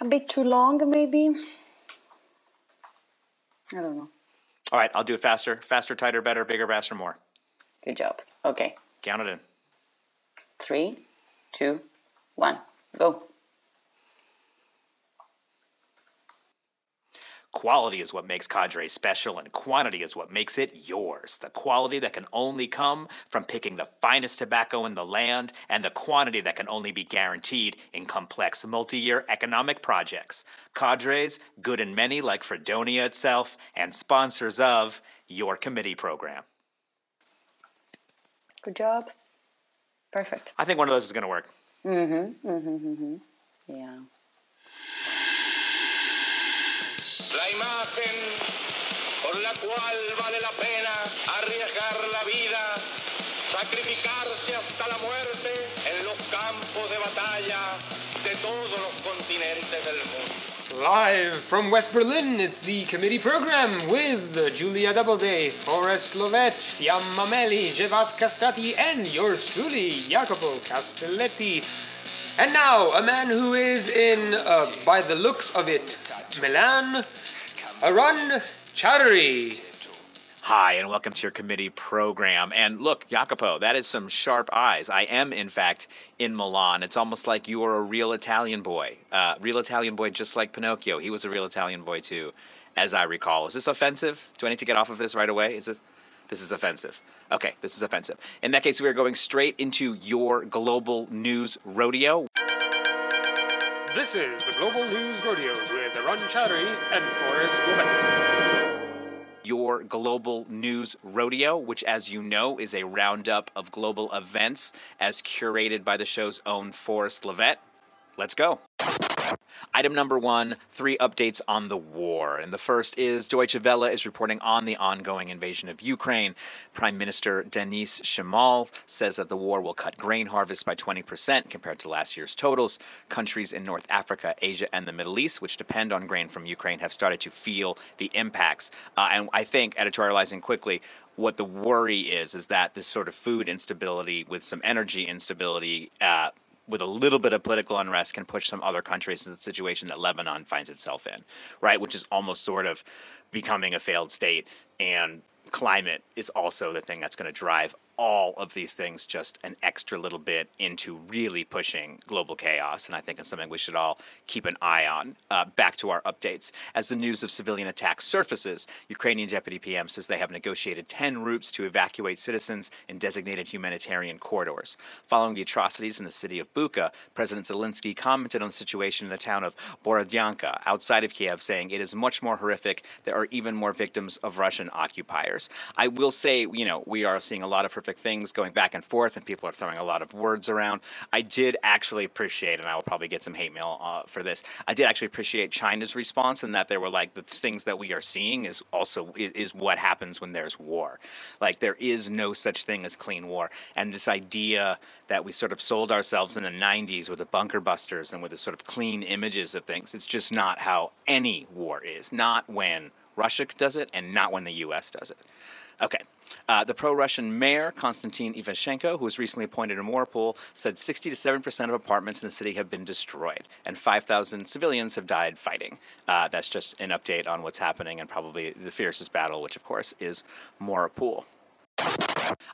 A bit too long, maybe. I don't know. All right, I'll do it faster. Faster, tighter, better, bigger, faster, more. Good job. Okay. Count it in. Three, two, one, go. Quality is what makes Cadre special, and quantity is what makes it yours. The quality that can only come from picking the finest tobacco in the land, and the quantity that can only be guaranteed in complex multi year economic projects. Cadres, good and many like Fredonia itself, and sponsors of your committee program. Good job. Perfect. I think one of those is going to work. Mm-hmm. Mm-hmm. Mm-hmm. Yeah. La imagen por la cual vale la pena arriesgar la vida, sacrificarse hasta la muerte en los campos de batalla de todos los continentes del mundo. Live from West Berlin, it's the committee program with Julia Doubleday, Forrest Lovette, Fiamma Meli, Xhevat Kastrati, and yours truly, Jacopo Castelletti. And now, a man who is in, uh, by the looks of it, Milan, Arun Chaudhary. Hi, and welcome to your committee program. And look, Jacopo, that is some sharp eyes. I am, in fact, in Milan. It's almost like you are a real Italian boy. Uh, real Italian boy, just like Pinocchio. He was a real Italian boy, too, as I recall. Is this offensive? Do I need to get off of this right away? Is this. This is offensive. Okay, this is offensive. In that case, we are going straight into your global news rodeo. This is the Global News Rodeo with Arun Chaudhary and Forrest Lovette. your global news rodeo, which, as you know, is a roundup of global events as curated by the show's own Forrest Lovette. Let's go. Item number one three updates on the war. And the first is Deutsche Welle is reporting on the ongoing invasion of Ukraine. Prime Minister Denys Shmyhal says that the war will cut grain harvest by 20% compared to last year's totals. Countries in North Africa, Asia, and the Middle East, which depend on grain from Ukraine, have started to feel the impacts. Uh, and I think, editorializing quickly, what the worry is is that this sort of food instability with some energy instability uh, with a little bit of political unrest can push some other countries into the situation that Lebanon finds itself in, right? Which is almost sort of becoming a failed state. And climate is also the thing that's going to drive all of these things just an extra little bit into really pushing global chaos. And I think it's something we should all keep an eye on. Uh, back to our updates. As the news of civilian attacks surfaces, Ukrainian Deputy PM says they have negotiated 10 routes to evacuate citizens in designated humanitarian corridors. Following the atrocities in the city of Bucha, President Zelensky commented on the situation in the town of Borodyanka outside of Kiev, saying it is much more horrific. There are even more victims of Russian occupiers. I will say, you know, we are seeing a lot of things going back and forth, and people are throwing a lot of words around. I did actually appreciate, and I will probably get some hate mail uh, for this. I did actually appreciate China's response, in that they were like, the things that we are seeing is also is what happens when there's war. Like there is no such thing as clean war, and this idea that we sort of sold ourselves in the 90s with the bunker busters and with the sort of clean images of things. It's just not how any war is. Not when Russia does it, and not when the U.S. does it. Okay. Uh, the pro Russian mayor, Konstantin Ivashchenko, who was recently appointed in Mariupol, said 60 to 7 percent of apartments in the city have been destroyed, and 5,000 civilians have died fighting. Uh, that's just an update on what's happening and probably the fiercest battle, which, of course, is Mariupol.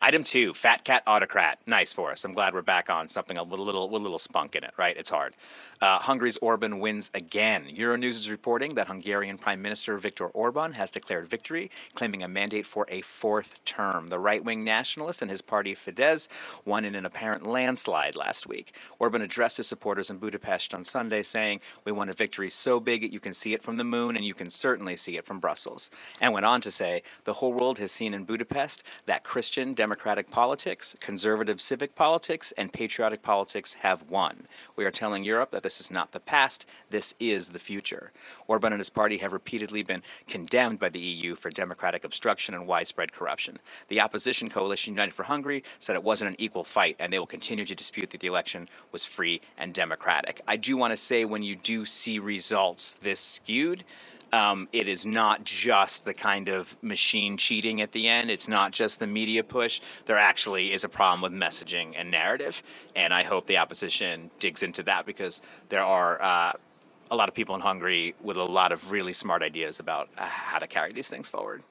Item two, Fat Cat Autocrat. Nice for us. I'm glad we're back on something with a little with a little spunk in it, right? It's hard. Uh, Hungary's Orban wins again. Euronews is reporting that Hungarian Prime Minister Viktor Orban has declared victory, claiming a mandate for a fourth term. The right wing nationalist and his party Fidesz won in an apparent landslide last week. Orban addressed his supporters in Budapest on Sunday, saying, We won a victory so big that you can see it from the moon and you can certainly see it from Brussels. And went on to say, The whole world has seen in Budapest that Christian democratic politics, conservative civic politics, and patriotic politics have won. We are telling Europe that this is not the past, this is the future. Orban and his party have repeatedly been condemned by the EU for democratic obstruction and widespread corruption. The opposition coalition United for Hungary said it wasn't an equal fight, and they will continue to dispute that the election was free and democratic. I do want to say when you do see results this skewed, um, it is not just the kind of machine cheating at the end. It's not just the media push. There actually is a problem with messaging and narrative. And I hope the opposition digs into that because there are uh, a lot of people in Hungary with a lot of really smart ideas about uh, how to carry these things forward.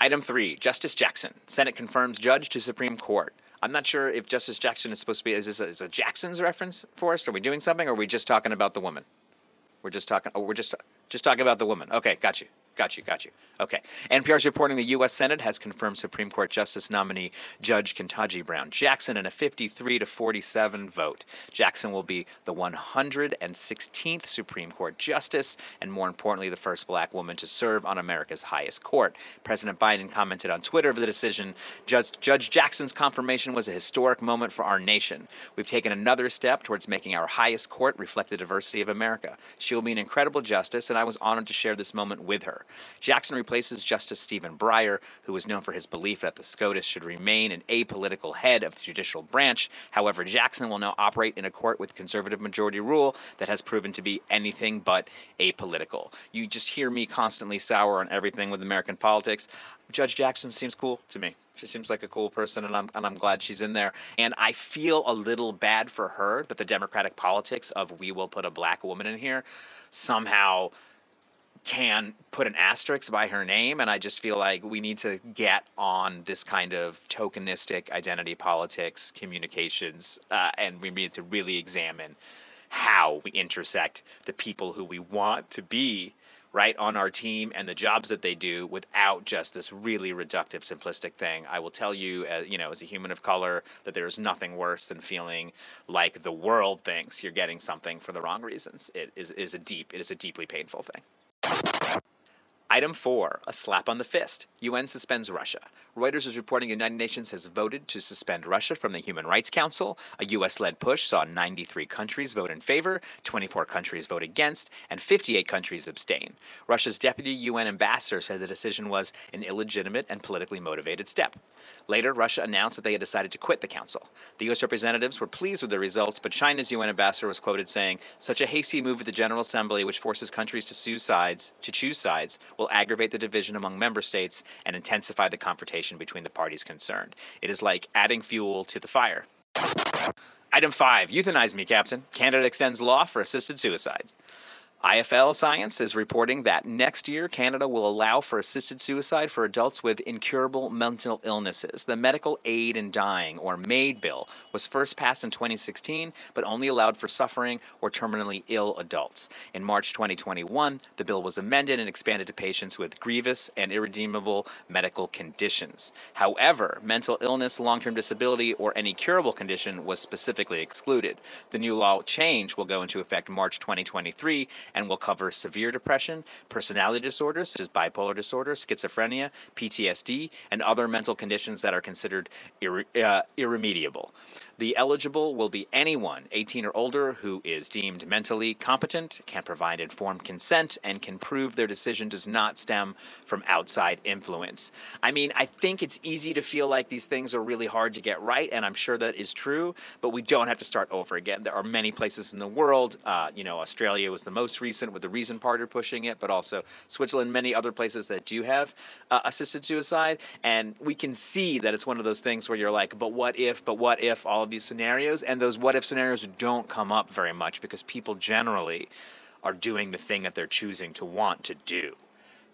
Item three Justice Jackson. Senate confirms judge to Supreme Court. I'm not sure if Justice Jackson is supposed to be. Is this a, is a Jackson's reference for us? Are we doing something, or are we just talking about the woman? We're just talking. Oh, we're just just talking about the woman. Okay, got you. Got you, got you. Okay. NPR's reporting the U.S. Senate has confirmed Supreme Court Justice nominee Judge Ketanji Brown Jackson in a 53 to 47 vote. Jackson will be the 116th Supreme Court Justice, and more importantly, the first black woman to serve on America's highest court. President Biden commented on Twitter of the decision Judge, Judge Jackson's confirmation was a historic moment for our nation. We've taken another step towards making our highest court reflect the diversity of America. She will be an incredible justice, and I was honored to share this moment with her. Jackson replaces Justice Stephen Breyer, who was known for his belief that the SCOTUS should remain an apolitical head of the judicial branch. However, Jackson will now operate in a court with conservative majority rule that has proven to be anything but apolitical. You just hear me constantly sour on everything with American politics. Judge Jackson seems cool to me. She seems like a cool person, and I'm, and I'm glad she's in there. And I feel a little bad for her that the Democratic politics of we will put a black woman in here somehow can put an asterisk by her name and i just feel like we need to get on this kind of tokenistic identity politics communications uh, and we need to really examine how we intersect the people who we want to be right on our team and the jobs that they do without just this really reductive simplistic thing. I will tell you uh, you know as a human of color that there's nothing worse than feeling like the world thinks you're getting something for the wrong reasons. It is, is a deep it is a deeply painful thing あ! Item 4, a slap on the fist. UN suspends Russia. Reuters is reporting the United Nations has voted to suspend Russia from the Human Rights Council. A US led push saw 93 countries vote in favor, 24 countries vote against, and 58 countries abstain. Russia's deputy UN ambassador said the decision was an illegitimate and politically motivated step. Later, Russia announced that they had decided to quit the council. The U.S. representatives were pleased with the results, but China's UN ambassador was quoted saying, "Such a hasty move at the General Assembly, which forces countries to sides to choose sides, will aggravate the division among member states and intensify the confrontation between the parties concerned. It is like adding fuel to the fire." Item 5. Euthanize me, Captain. Canada extends law for assisted suicides. IFL Science is reporting that next year Canada will allow for assisted suicide for adults with incurable mental illnesses. The Medical Aid in Dying, or MAID bill, was first passed in 2016, but only allowed for suffering or terminally ill adults. In March 2021, the bill was amended and expanded to patients with grievous and irredeemable medical conditions. However, mental illness, long term disability, or any curable condition was specifically excluded. The new law change will go into effect March 2023 and will cover severe depression, personality disorders such as bipolar disorder, schizophrenia, PTSD, and other mental conditions that are considered uh, irremediable. The eligible will be anyone 18 or older who is deemed mentally competent, can provide informed consent, and can prove their decision does not stem from outside influence. I mean, I think it's easy to feel like these things are really hard to get right, and I'm sure that is true, but we don't have to start over again. There are many places in the world, uh, you know, Australia was the most recent with the Reason Party pushing it, but also Switzerland, many other places that do have uh, assisted suicide, and we can see that it's one of those things where you're like, but what if, but what if, all of these scenarios, and those what if scenarios don't come up very much because people generally are doing the thing that they're choosing to want to do.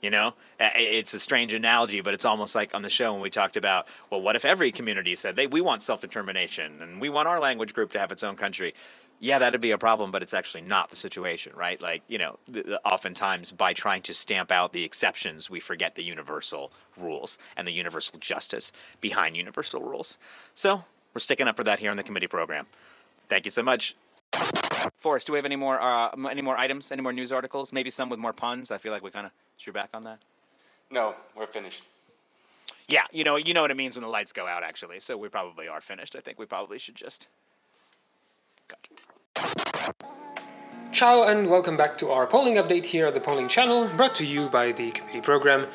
You know, it's a strange analogy, but it's almost like on the show when we talked about, well, what if every community said they we want self determination and we want our language group to have its own country? Yeah, that'd be a problem, but it's actually not the situation, right? Like, you know, oftentimes by trying to stamp out the exceptions, we forget the universal rules and the universal justice behind universal rules. So we're sticking up for that here in the committee program. Thank you so much. Forrest, do we have any more uh, any more items, any more news articles? Maybe some with more puns. I feel like we kind of drew back on that. No, we're finished. Yeah, you know, you know what it means when the lights go out. Actually, so we probably are finished. I think we probably should just cut. Ciao and welcome back to our polling update here at the polling channel, brought to you by the committee program.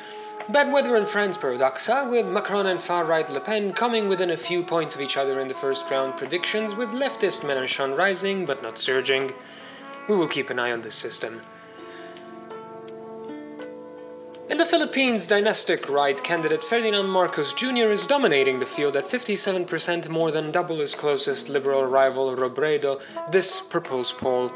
Bad weather in France paradoxa, with Macron and far-right Le Pen coming within a few points of each other in the first round predictions, with leftist Mélenchon rising but not surging. We will keep an eye on this system. In the Philippines, dynastic right candidate Ferdinand Marcos Jr. is dominating the field at 57%, more than double his closest liberal rival Robredo, this proposed poll.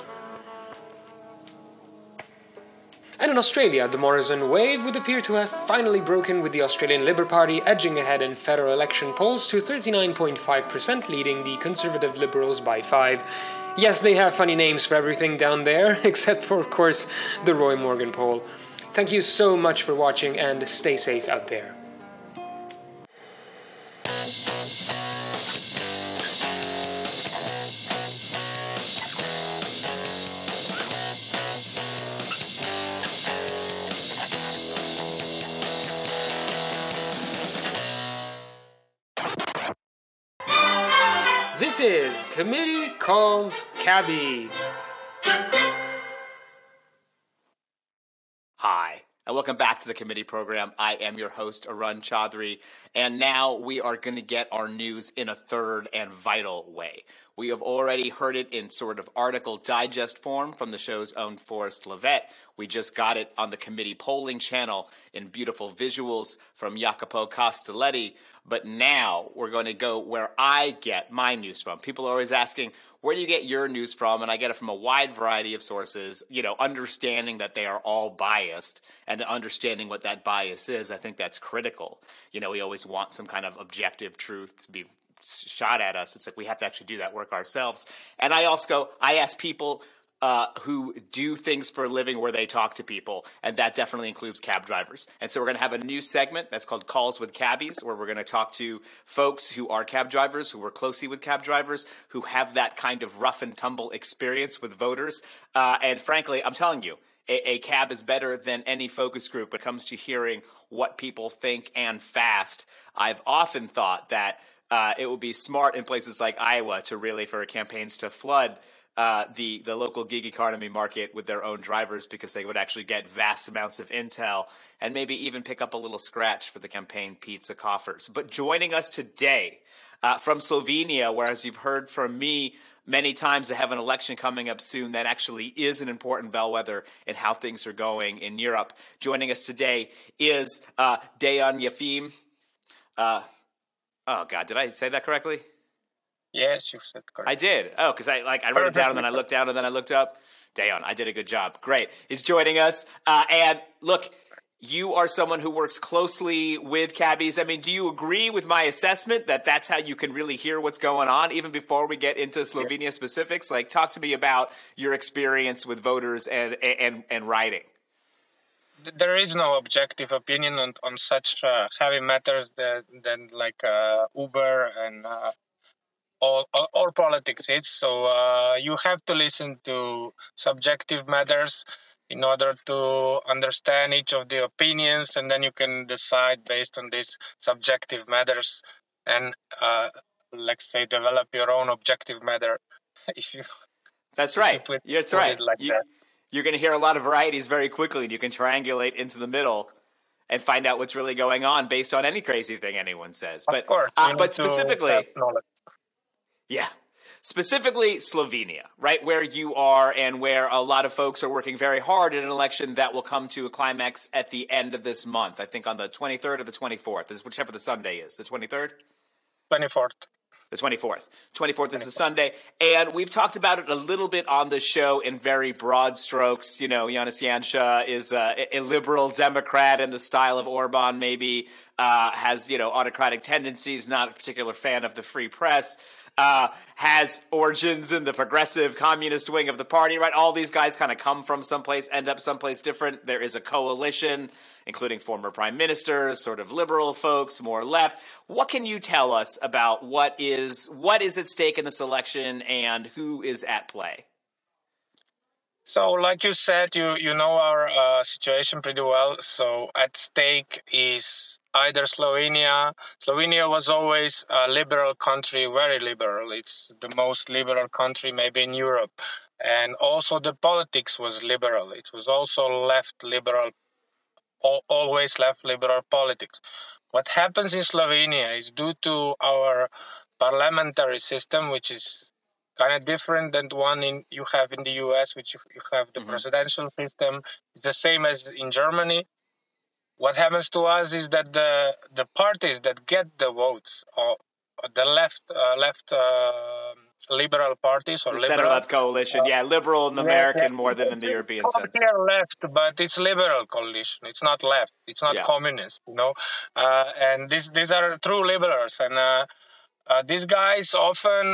And in Australia, the Morrison wave would appear to have finally broken with the Australian Liberal Party edging ahead in federal election polls to 39.5%, leading the Conservative Liberals by 5. Yes, they have funny names for everything down there, except for, of course, the Roy Morgan poll. Thank you so much for watching and stay safe out there. This is Committee Calls Cabbies. Hi, and welcome back to the committee program. I am your host, Arun Chaudhary, and now we are going to get our news in a third and vital way. We have already heard it in sort of article digest form from the show's own Forrest Lovette. We just got it on the committee polling channel in beautiful visuals from Jacopo Castelletti. But now we're going to go where I get my news from. People are always asking, where do you get your news from? And I get it from a wide variety of sources, you know, understanding that they are all biased and understanding what that bias is. I think that's critical. You know, we always want some kind of objective truth to be shot at us. It's like we have to actually do that work ourselves. And I also I ask people uh, who do things for a living where they talk to people, and that definitely includes cab drivers. And so we're going to have a new segment that's called Calls with Cabbies, where we're going to talk to folks who are cab drivers, who work closely with cab drivers, who have that kind of rough and tumble experience with voters. Uh, and frankly, I'm telling you, a, a, cab is better than any focus group when it comes to hearing what people think and fast. I've often thought that uh, it would be smart in places like Iowa to really, for campaigns to flood uh, the the local gig economy market with their own drivers because they would actually get vast amounts of intel and maybe even pick up a little scratch for the campaign pizza coffers. But joining us today uh, from Slovenia, where as you've heard from me many times, they have an election coming up soon that actually is an important bellwether in how things are going in Europe. Joining us today is uh, Dejan Jefim. Uh, oh God, did I say that correctly? Yes, you said correct. I did. Oh, because I like I wrote it down and then I looked down and then I looked up. Dejan, I did a good job. Great. He's joining us. Uh, and look, you are someone who works closely with cabbies. I mean, do you agree with my assessment that that's how you can really hear what's going on, even before we get into Slovenia yeah. specifics? Like, talk to me about your experience with voters and and and writing. There is no objective opinion on on such uh, heavy matters that than like uh, Uber and uh, all, all, all politics is. So uh, you have to listen to subjective matters in order to understand each of the opinions, and then you can decide based on these subjective matters and uh, let's say develop your own objective matter. if you that's right. You put, That's right. Like you, that. You're going to hear a lot of varieties very quickly, and you can triangulate into the middle and find out what's really going on based on any crazy thing anyone says. Of but course, uh, but specifically, yeah. Specifically, Slovenia, right where you are, and where a lot of folks are working very hard in an election that will come to a climax at the end of this month. I think on the 23rd or the 24th, is whichever the Sunday is. The 23rd? 24th. The 24th. 24th is a Sunday. And we've talked about it a little bit on the show in very broad strokes. You know, Janez Janša is a, a liberal Democrat in the style of Orban, maybe, uh, has, you know, autocratic tendencies, not a particular fan of the free press uh, has origins in the progressive communist wing of the party, right? All these guys kind of come from someplace, end up someplace different. There is a coalition, including former prime ministers, sort of liberal folks, more left. What can you tell us about what is what is at stake in this election and who is at play? So, like you said, you you know our uh, situation pretty well. So, at stake is either Slovenia. Slovenia was always a liberal country, very liberal. It's the most liberal country maybe in Europe. And also the politics was liberal. It was also left liberal, always left liberal politics. What happens in Slovenia is due to our parliamentary system, which is kind of different than the one in you have in the US, which you, you have the mm-hmm. presidential system. It's the same as in Germany what happens to us is that the the parties that get the votes or the left uh, left uh, liberal parties or The liberal. center left coalition, yeah, liberal in the American more than in the European it's sense. Left, but it's liberal coalition. It's not left. It's not Yeah. communist. You know, uh, and these these are true liberals, and uh, uh, these guys often.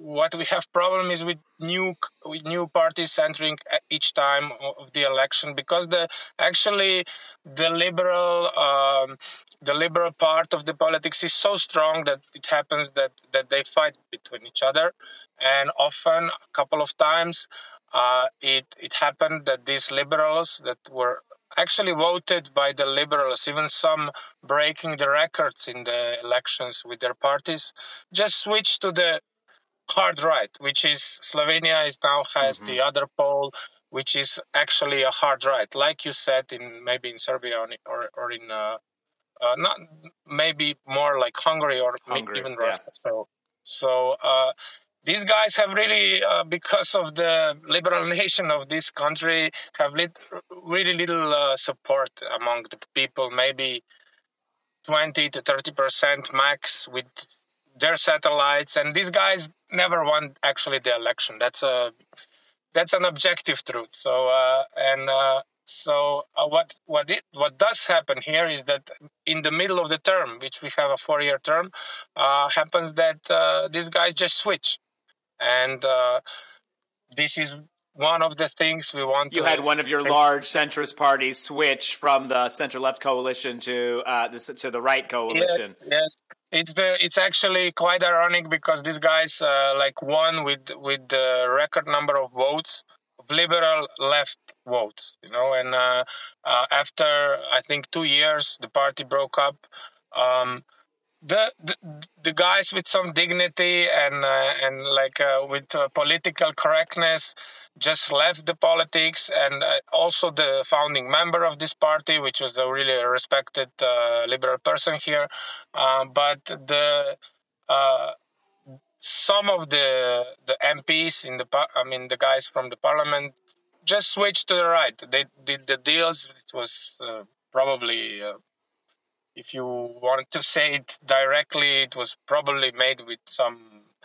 Uh, what we have problem is with new with new parties entering each time of the election because the actually the liberal um, the liberal part of the politics is so strong that it happens that that they fight between each other. And often a couple of times uh, it it happened that these liberals that were actually voted by the liberals even some breaking the records in the elections with their parties just switched to the hard right, which is Slovenia is now has the other pole, which is actually a hard right, like you said in maybe in Serbia or or, in uh, uh, not maybe more like Hungary or Hungary, even yeah. Russia. So so. Uh, these guys have really, uh, because of the liberal nation of this country, have lit- really little uh, support among the people. Maybe 20 to 30 percent max with their satellites and these guys never won actually the election that's a that's an objective truth so uh, and uh, so uh, what what it what does happen here is that in the middle of the term which we have a four year term uh, happens that uh, these guys just switch and uh, this is one of the things we want You had one of your large centrist parties switch from the center left coalition to uh, the, to the right coalition. Yes, yes. It's the it's actually quite ironic because these guys uh, like won with with the record number of votes of liberal left votes, you know, and uh, uh, after I think two years the party broke up. Um, the, the guys with some dignity and uh, and like uh, with uh, political correctness just left the politics. And uh, also the founding member of this party which was a really respected uh, liberal person here. Uh, but the some of the the MPs in the I mean the guys from the parliament just switched to the right. They did the deals. It was probably if you want to say it directly, it was probably made with some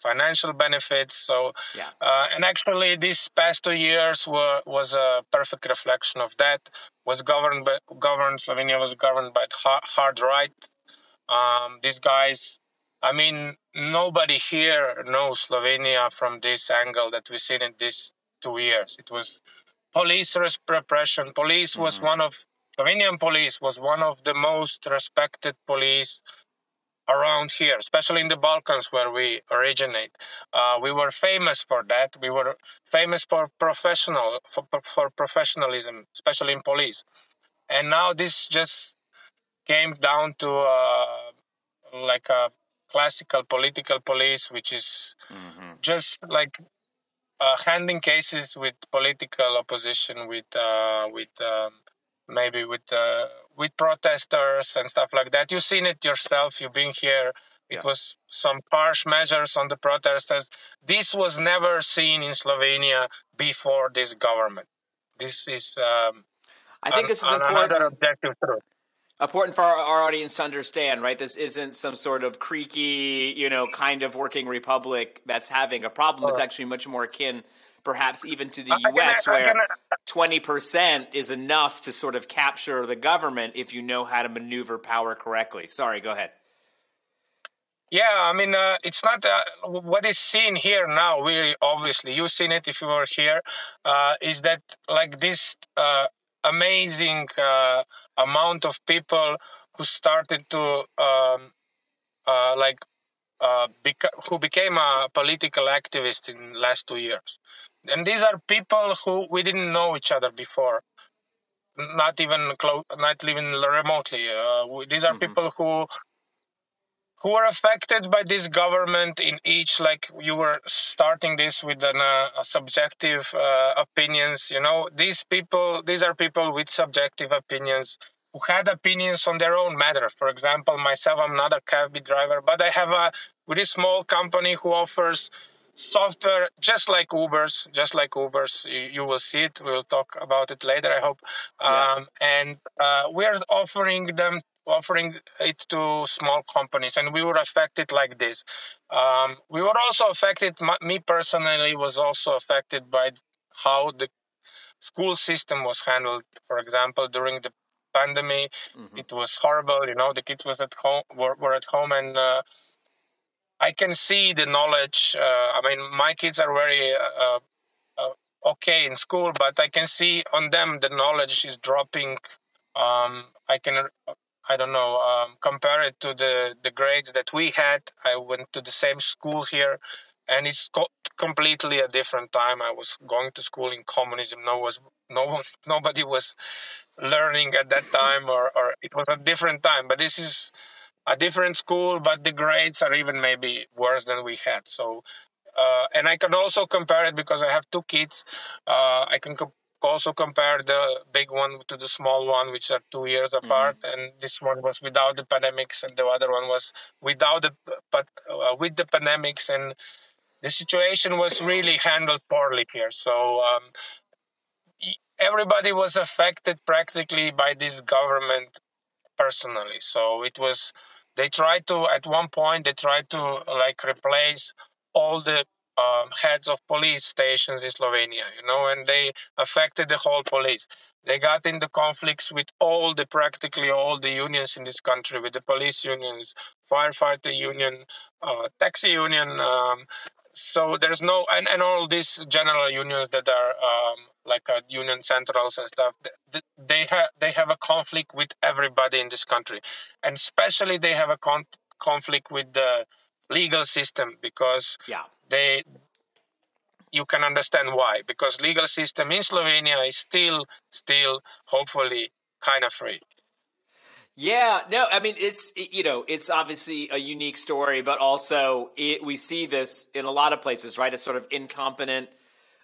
financial benefits. So, Yeah. uh, and actually, these past two years were was a perfect reflection of that. Was governed by governed Slovenia was governed by hard right. Um, these guys, I mean, nobody here knows Slovenia from this angle that we've seen in these two years. It was police repression. Police was one of Slovenian police was one of the most respected police around here, especially in the Balkans where we originate. Uh, we were famous for that. We were famous for professional for, for professionalism, especially in police. And now this just came down to uh, like a classical political police, which is just like uh, handling cases with political opposition, with uh, with um, maybe with uh, with protesters and stuff like that. You've seen it yourself. You've been here. It Yes. was some harsh measures on the protesters. This was never seen in Slovenia before this government. This is um, I think an- this is an- important. another objective truth. important for our audience to understand, right? This isn't some sort of creaky, you know, kind of working republic that's having a problem. It's actually much more akin, perhaps even to the can- U.S., I where twenty percent is enough to sort of capture the government if you know how to maneuver power correctly. Sorry, go ahead. Yeah, I mean, uh, it's not uh, what is seen here now. We obviously you've seen it if you were here. Uh, is that like this uh, amazing uh, amount of people who started to um, uh, like uh, beca- who became a political activist in the last two years, and these are people who we didn't know each other before, not even close, not even remotely. Uh, we- these are people who who were affected by this government in each like you were starting this with an uh, a subjective uh, opinions you know? These people these are people with subjective opinions who had opinions on their own matter. For example myself i'm not a cab driver but i have a really small company who offers software just like ubers just like ubers you, you will see it we'll talk about it later i hope Yeah. um, and uh, we're offering them offering it to small companies, and we were affected like this. Um, we were also affected. Me personally was also affected by how the school system was handled. For example, during the pandemic, mm-hmm. it was horrible. You know, the kids was at home were, were at home, and uh, I can see the knowledge. Uh, I mean, my kids are very uh, uh, okay in school, but I can see on them the knowledge is dropping. Um, I can, I don't know, um, compare it to the the grades that we had. I went to the same school here, and it's co- completely a different time. I was going to school in communism. No was no nobody was learning at that time, or or it was a different time. But this is a different school, but the grades are even maybe worse than we had. So, uh, and I can also compare it because I have two kids. Uh, I can co- also compare the big one to the small one, which are two years mm-hmm. apart. Mm-hmm. And this one was without the pandemics, and the other one was without the but uh, with the pandemics. And the situation was really handled poorly here. So. Um, everybody was affected practically by this government personally. So it was they tried to at one point they tried to like replace all the um, heads of police stations in Slovenia, you know, and they affected the whole police. They got into conflicts with all the practically all the unions in this country, with the police unions, firefighter union, uh, taxi union. Um, so there's no and, and all these general unions that are um, like uh, union centrals and stuff they have they have a conflict with everybody in this country. And especially they have a con- conflict with the legal system because yeah. they you can understand why because legal system in Slovenia is still still hopefully kind of free yeah, no, I mean it's you know it's obviously a unique story, but also it, we see this in a lot of places, right? A sort of incompetent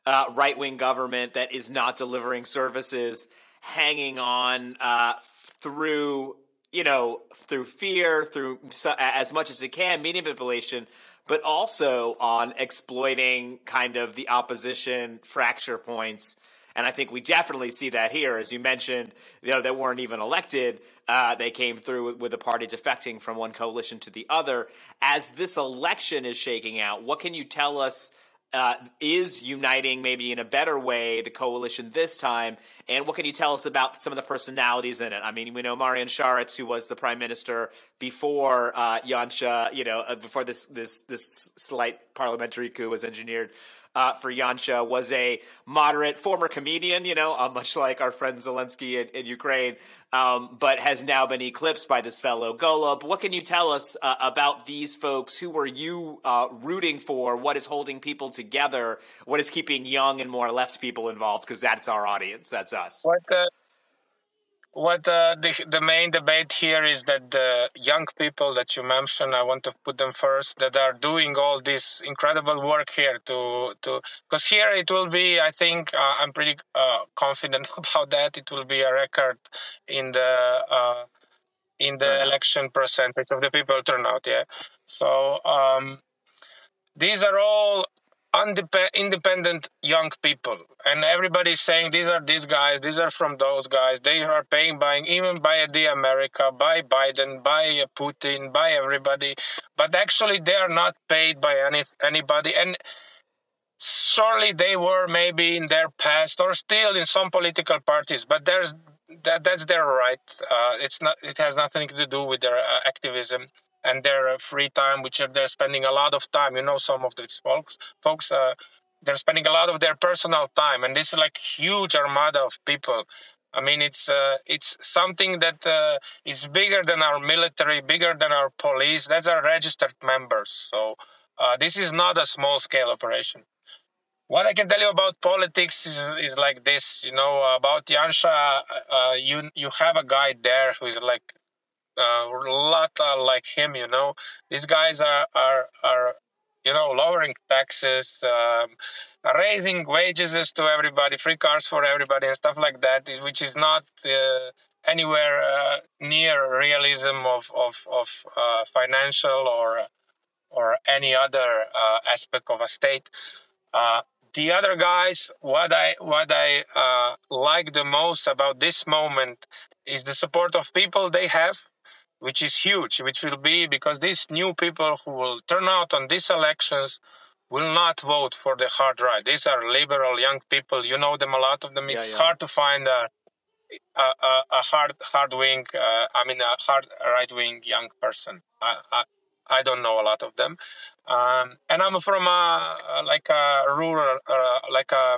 uh, right wing government that is not delivering services, hanging on uh, through you know through fear, through as much as it can, media manipulation, but also on exploiting kind of the opposition fracture points. And I think we definitely see that here, as you mentioned, you know, that weren't even elected. Uh, they came through with, with the party defecting from one coalition to the other. As this election is shaking out, what can you tell us uh, is uniting maybe in a better way the coalition this time? And what can you tell us about some of the personalities in it? I mean, we know Marjan Šarec, who was the prime minister before uh, Janša, you know, uh, before this this this slight parliamentary coup was engineered uh, for Janša was a moderate former comedian, you know, uh, much like our friend Zelensky in, in Ukraine, um, but has now been eclipsed by this fellow Golob. What can you tell us uh, about these folks? Who are you uh, rooting for? What is holding people together? What is keeping young and more left people involved? Because that's our audience. That's us. What uh, what uh, the the main debate here is that the young people that you mentioned, I want to put them first, that are doing all this incredible work here to to because here it will be, I think, uh, I'm pretty uh, confident about that. It will be a record in the uh, in the election percentage of the people turnout. Yeah, so um, these are all independent young people. And everybody's saying these are these guys these are from those guys. They are paying buying even by the america by biden by putin by everybody. But actually they are not paid by any anybody. And surely they were maybe in their past or still in some political parties but there's that that's their right. Uh, it's not it has nothing to do with their uh, activism and their uh, free time, which they're spending a lot of time. You know, some of these folks, folks, uh, they're spending a lot of their personal time, and this is like huge armada of people. I mean, it's uh, it's something that uh, is bigger than our military, bigger than our police. That's our registered members. So uh, this is not a small scale operation. What I can tell you about politics is, is like this. You know, about Janša, uh, you you have a guy there who is like a lot like him. You know, these guys are are are you know lowering taxes, um, raising wages to everybody, free cars for everybody, and stuff like that, which is not. Uh, anywhere uh, near realism of of of uh, financial or or any other uh, aspect of a state. Uh, the other guys, what I what I uh, like the most about this moment is the support of people they have which is huge, which will be because these new people who will turn out on these elections will not vote for the hard right. These are liberal young people. You know them, a lot of them. It's yeah. hard to find a, a, a, hard hard wing, uh, I mean, a hard right wing young person. I, I, I don't know a lot of them. Um, and I'm from a, like a rural, uh, like a,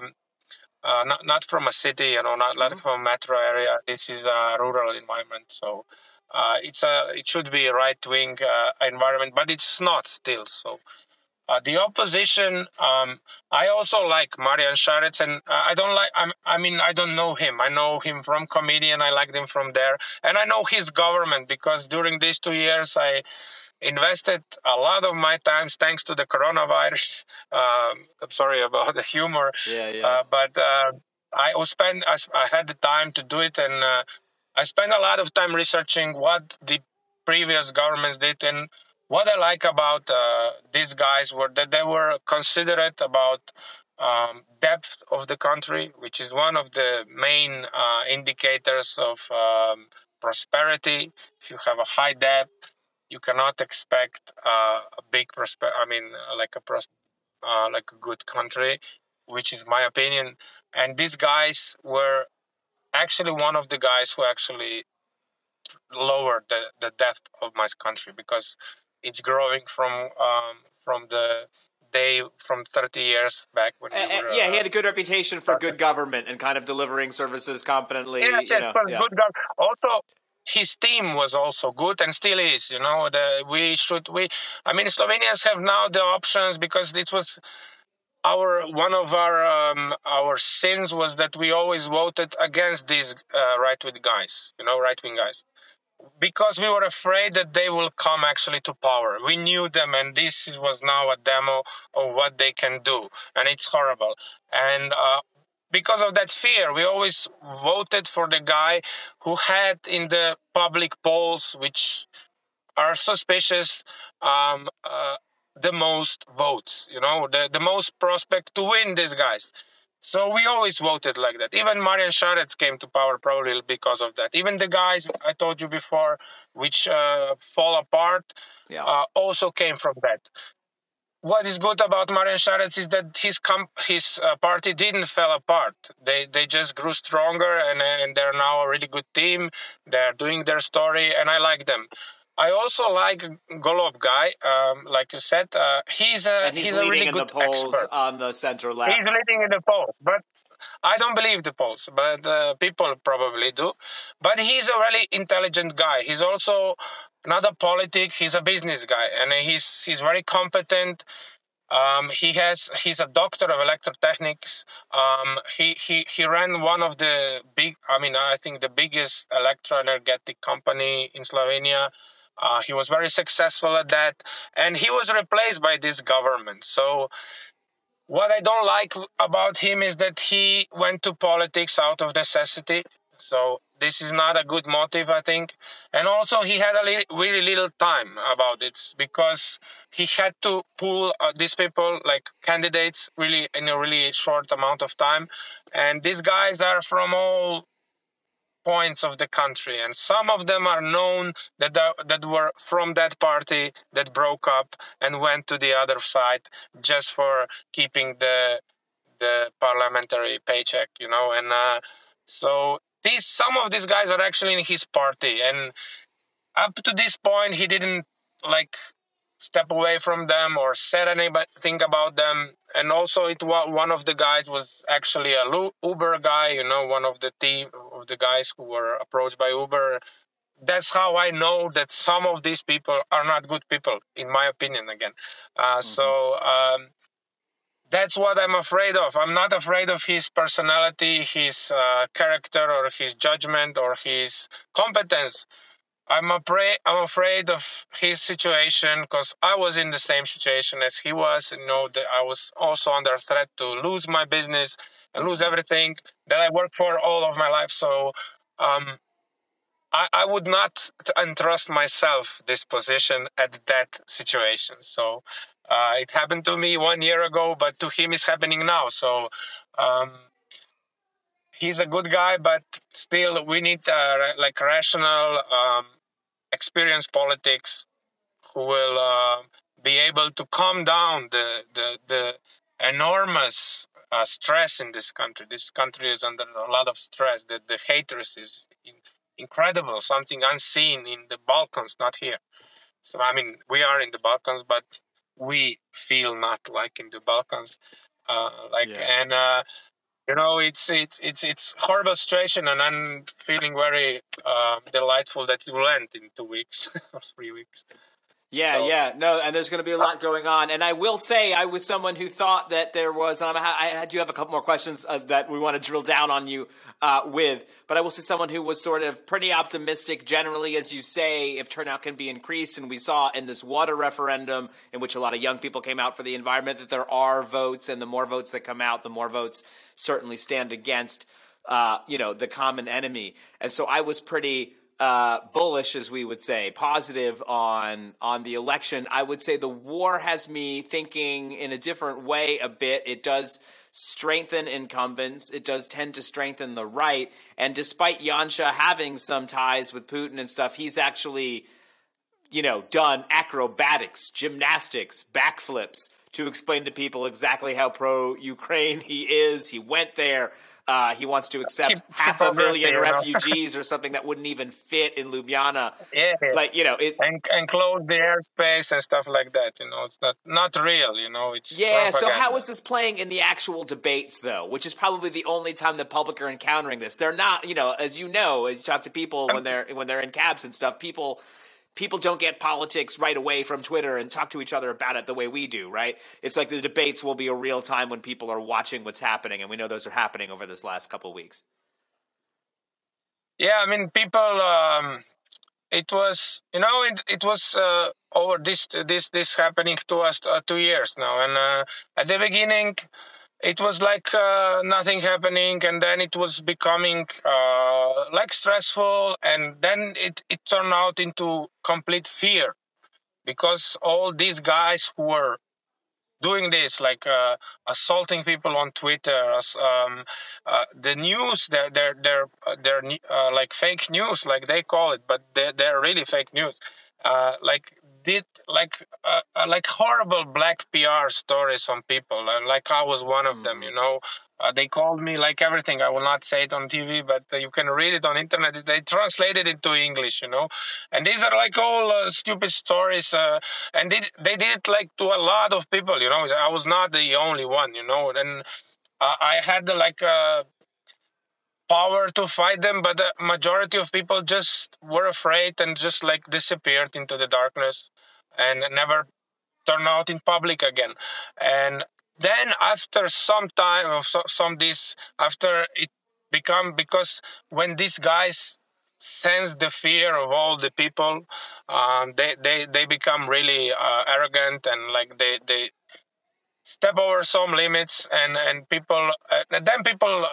uh, not, not from a city, you know, not like from a metro area. This is a rural environment. So uh, it's a, it should be a right wing uh, environment, but it's not still. So uh, the opposition, um, I also like Marjan Šarec, and uh, I don't like. I'm, I mean, I don't know him. I know him from comedian. I liked him from there, and I know his government because during these two years, I invested a lot of my times thanks to the coronavirus. Um, I'm sorry about the humor, Yeah, yeah. uh, but uh, I was spend. I, had the time to do it, and uh, I spent a lot of time researching what the previous governments did and what I like about uh, these guys were that they were considerate about um, depth of the country, which is one of the main uh, indicators of um, prosperity. If you have a high debt, you cannot expect uh, a big prosper. I mean, uh, like a pros- uh, like a good country, which is my opinion. And these guys were actually one of the guys who actually lowered the, the depth of my country because it's growing from um, from the day from 30 years back when we And- and- were, yeah, he uh, had a good reputation for good government and kind of delivering services competently. Yes, you know, yeah. good gov- Also, his team was also good and still is. You know, the, we should we. I mean, Slovenians have now the options because this was our one of our um, our sins was that we always voted against these uh, right wing guys. You know, right wing guys. Because we were afraid that they will come actually to power. We knew them, and this was now a demo of what they can do, and it's horrible. And uh, because of that fear, we always voted for the guy who had in the public polls, which are suspicious, um, uh, the most votes. You know, the the most prospect to win these guys. So we always voted like that. Even Marjan Šarec came to power probably because of that. Even the guys I told you before, which uh, fall apart, Yeah. uh, also came from that what is good about Marjan Šarec is that his com- his uh, party didn't fall apart. They they just grew stronger and and they're now a really good team. They're doing their story and I like them. I also like Golob guy, um, like you said. Uh, he's a and he's, he's, a really good polls expert. on the center left. He's leading in the polls, but I don't believe the polls, but uh, people probably do. But he's a really intelligent guy. He's also not a politic. He's a business guy, and he's he's very competent. Um, he has he's a doctor of electrotechnics. Um, he, he he ran one of the big, I mean, I think the biggest electroenergetic company in Slovenia. Uh, he was very successful at that, and he was replaced by this government. So what I don't like about him is that he went to politics out of necessity. So this is not a good motive, I think. And also, he had a li- really little time about it because he had to pull uh, these people, like candidates, really in a really short amount of time. And these guys are from all points of the country, and some of them are known that are, that were from that party that broke up and went to the other side just for keeping the the parliamentary paycheck, you know. And uh, so these some of these guys are actually in his party, and up to this point, he didn't like step away from them or said anything about them. And also, it wa- one of the guys was actually a Uber guy, you know, one of the team of the guys who were approached by Uber. That's how I know that some of these people are not good people, in my opinion. Again, uh, so um, that's what I'm afraid of. I'm not afraid of his personality, his uh, character, or his judgment, or his competence. I'm afraid. I'm afraid of his situation because I was in the same situation as he was. You know, that I was also under threat to lose my business and lose everything that I worked for all of my life. So, um, I, I would not entrust myself this position at that situation. So, uh, it happened to me one year ago, but to him it's happening now. So, um, he's a good guy, but still we need uh, like rational um, experienced politics who will uh, be able to calm down the the, the enormous uh, stress in this country. This country is under a lot of stress. The the haters is in, incredible, something unseen in the Balkans, not here. So I mean, we are in the Balkans, but we feel not like in the Balkans. Uh, like Yeah. and uh, you know, it's it's it's it's horrible situation, and I'm feeling very uh, delightful that you will end in two weeks or three weeks. Yeah, So- yeah, no, and there's going to be a lot going on. And I will say, I was someone who thought that there was. And I'm, I do have a couple more questions uh, that we want to drill down on you uh, with. But I will say, someone who was sort of pretty optimistic generally, as you say, if turnout can be increased. And we saw in this water referendum, in which a lot of young people came out for the environment, that there are votes, and the more votes that come out, the more votes certainly stand against, uh, you know, the common enemy. And so I was pretty uh, bullish, as we would say, positive on on the election. I would say the war has me thinking in a different way a bit. It does strengthen incumbents. It does tend to strengthen the right. And despite Janša having some ties with Putin and stuff, he's actually you know, done acrobatics, gymnastics, backflips to explain to people exactly how pro Ukraine he is. He went there. Uh, he wants to accept half a million refugees or something that wouldn't even fit in Ljubljana. Yeah. Like, you know, it, and and close the airspace and stuff like that. You know, it's not not real. You know, it's Yeah, so propaganda. how is this playing in the actual debates, though? Which is probably the only time the public are encountering this. They're not, you know, as you know, as you talk to people when they're when they're in cabs and stuff, people people don't get politics right away from Twitter and talk to each other about it the way we do, right? It's like the debates will be a real time when people are watching what's happening, and we know those are happening over this last couple weeks. Yeah, I mean, people. Um, it was, you know, it it was uh, over this this this happening to us uh, two years now, and uh, at the beginning, it was like uh, nothing happening, and then it was becoming uh, like stressful, and then it it turned out into complete fear, because all these guys who were doing this, like uh, assaulting people on Twitter, um, uh, the news, they're they're they're, uh, they're uh, like fake news, like they call it, but they're, they're really fake news. Like did like uh, uh, like horrible black PR stories on people. Uh, like I was one of them, you know. Uh, they called me like everything. I will not say it on TV, but uh, you can read it on internet. They translated it to English, you know. And these are like all uh, stupid stories. Uh, and they they did it like to a lot of people, you know. I was not the only one, you know. And uh, I had like uh, power to fight them, but the majority of people just were afraid and just like disappeared into the darkness and never turned out in public again. And then after some time of some this after it become because when these guys sense the fear of all the people um, they, they they become really uh, arrogant and like they they step over some limits and and people uh, and then people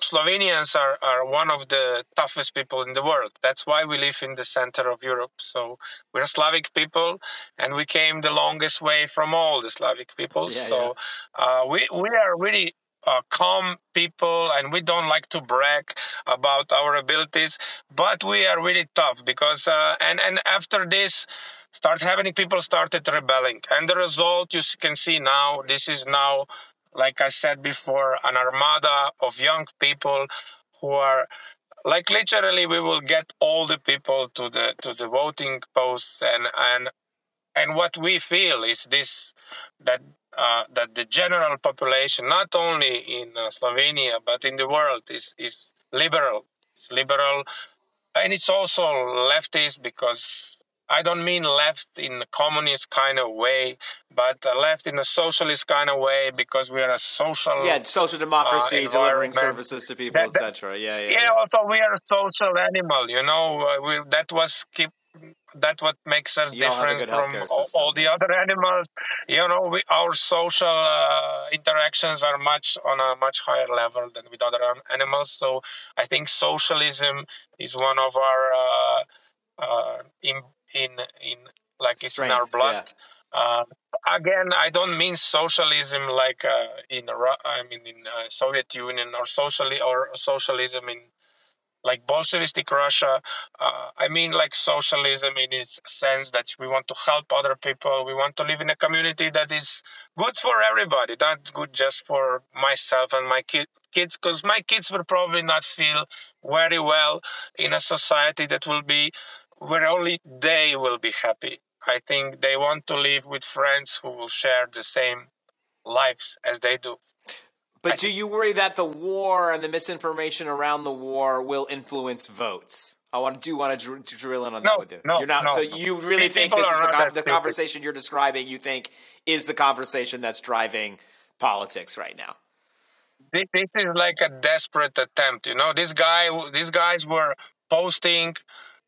Slovenians are, are one of the toughest people in the world. That's why we live in the center of Europe. So we're Slavic people, and we came the longest way from all the Slavic people. Yeah, so Uh, we we are really uh, calm people, and we don't like to brag about our abilities, but we are really tough because uh, and and after this start happening, people started rebelling, and the result you can see now. This is now like I said before, an armada of young people who are like literally we will get all the people to the to the voting posts and and and what we feel is this that uh, that the general population not only in uh, Slovenia but in the world is is liberal. It's liberal and it's also leftist because I don't mean left in a communist kind of way, but left in a socialist kind of way because we are a social. Yeah, social democracy, Uh, delivering services to people, etc. Yeah, yeah, Yeah, yeah. also we are a social animal. You know, uh, we, that was keep. That what makes us You all have a different from all, all the other animals. You know, we, our social uh, interactions are much on a much higher level than with other animals. So I think socialism is one of our uh, uh, in in in like it's in our Strengths, blood. Uh, again, I don't mean socialism like uh, in I mean in uh, Soviet Union or socially or socialism in like Bolshevistic Russia. Uh, I mean, like socialism in its sense that we want to help other people. We want to live in a community that is good for everybody, not good just for myself and my kid, kids, because my kids will probably not feel very well in a society that will be where only they will be happy. I think they want to live with friends who will share the same lives as they do. But do you worry that the war and the misinformation around the war will influence votes? I want do want to, dr- drill in on No, that with you. no, you're not. no, so you really think this is the, the conversation you're describing? You think is the conversation that's driving politics right now? Thi- This is like a desperate attempt, you know. This guy, these guys were posting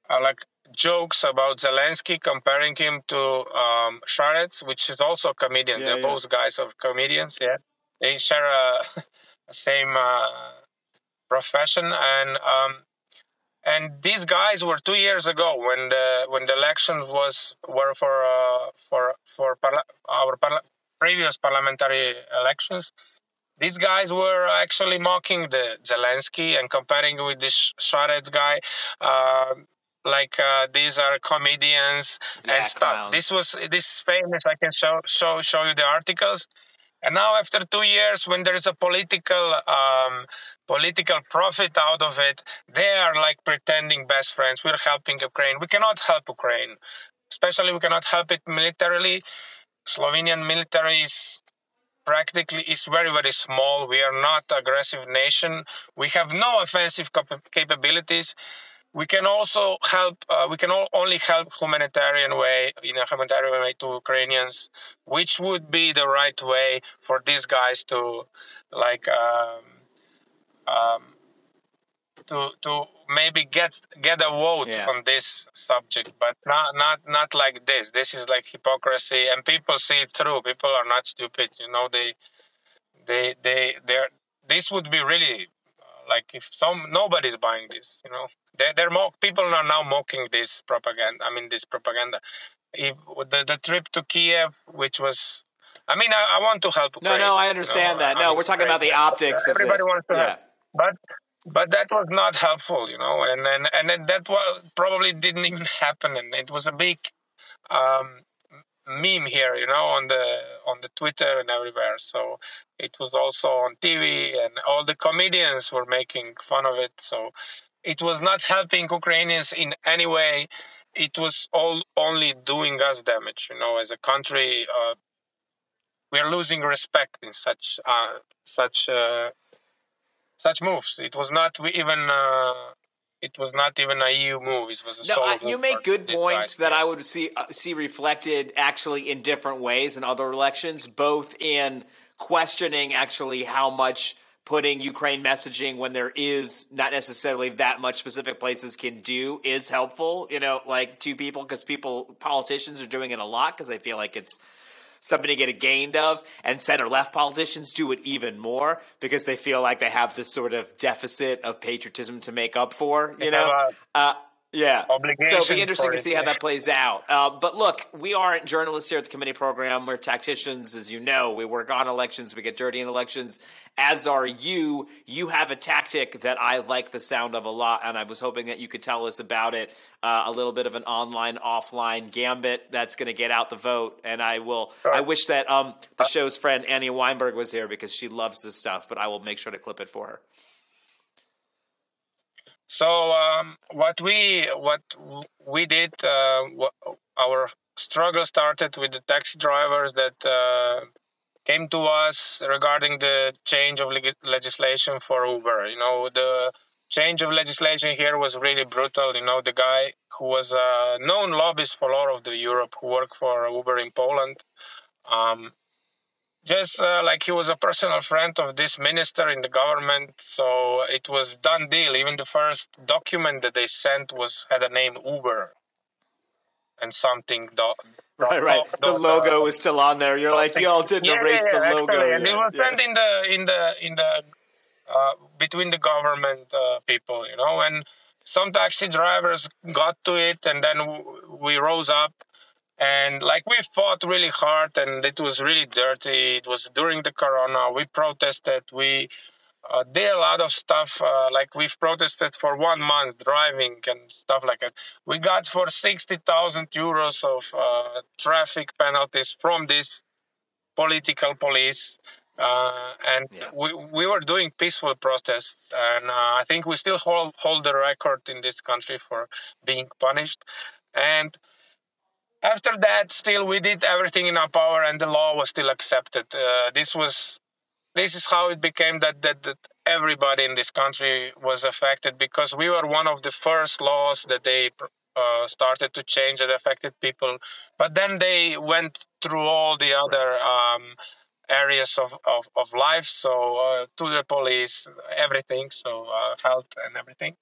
uh, like jokes about Zelensky, comparing him to um, Šarec, which is also a comedian. Yeah, They're yeah. both guys of comedians. Yeah, they share a, same uh, profession, and um, and these guys were two years ago when the when the elections was were for uh, for for parla- our parla- previous parliamentary elections. These guys were actually mocking the Zelensky and comparing with this Šarec guy. Um like uh, these are comedians Yeah, and stuff. clowns. This was this is famous. I can show show show you the articles. And now, after two years, when there is a political um, political profit out of it, they are like pretending best friends. We're helping Ukraine. We cannot help Ukraine, especially we cannot help it militarily. Slovenian military is practically is very very small. We are not aggressive nation. We have no offensive cap- capabilities. We can also help. Uh, we can all, only help humanitarian way in a humanitarian way to Ukrainians, which would be the right way for these guys to, like, um, um, to to maybe get get a vote Yeah. on this subject, but not not not like this. This is like hypocrisy, and people see it through. People are not stupid, you know. They they they they're this would be really like if some nobody's buying this you know? They, they're mock people are now mocking this propaganda i mean this propaganda. If the, the trip to kiev which was i mean i, I want to help No, no, I Ukrainians, you understand know, that. I No, mean, we're talking about the optics of everybody wants to Yeah. help but but that was not helpful you know? And and, and then that was probably didn't even happen and it was a big um meme here, you know, on the on the Twitter and everywhere. So it was also on TV, and all the comedians were making fun of it. So it was not helping Ukrainians in any way. It was all only doing us damage, you know, as a country. Uh, we are losing respect in such uh, such uh, such moves. It was not we even. It was not even a EU move. It was a No, solo I, you make good points that I would see uh, see reflected actually in different ways in other elections, both in questioning actually how much putting Ukraine messaging when there is not necessarily that much specific places can do is helpful. You know, like to people because people politicians are doing it a lot because they feel like it's something to get a gained of, and center left politicians do it even more because they feel like they have this sort of deficit of patriotism to make up for. You know, uh, yeah. So it'll be interesting to see how that plays out. Uh, but look, we aren't journalists here at the committee program. We're tacticians, as you know. We work on elections. We get dirty in elections, as are you. You have a tactic that I like the sound of a lot, and I was hoping that you could tell us about it. Uh, a little bit of an online, offline gambit that's going to get out the vote. And I will. I wish that um, the show's friend Annie Weinberg was here because she loves this stuff. But I will make sure to clip it for her. So um, what we what we did, uh, our struggle started with the taxi drivers that uh, came to us regarding the change of leg- legislation for Uber. You know, the change of legislation here was really brutal. You know, the guy who was a known lobbyist for all of the Europe who worked for Uber in Poland. Um, just uh, like he was a personal friend of this minister in the government so it was done deal even the first document that they sent was had a name uber and something do, Right, right. do- The do- logo was still on there. You're like, y'all didn't Yeah, erase yeah, the logo. actually, and yet. it was Yeah. sent in the in the in the uh, between the government uh, people you know and some taxi drivers got to it and then we rose up and like we fought really hard and it was really dirty it was during the corona we protested we uh, did a lot of stuff. Uh, like we've protested for one month driving and stuff like that. We got for sixty thousand euros of uh, traffic penalties from this political police. Uh, and Yeah. we, we were doing peaceful protests, and uh, I think we still hold hold the record in this country for being punished. And after that, still we did everything in our power, and the law was still accepted. Uh, this was this is how it became that, that that everybody in this country was affected because we were one of the first laws that they uh, started to change that affected people. But then they went through all the other um, areas of, of, of life, so uh, to the police, everything, so uh, health and everything.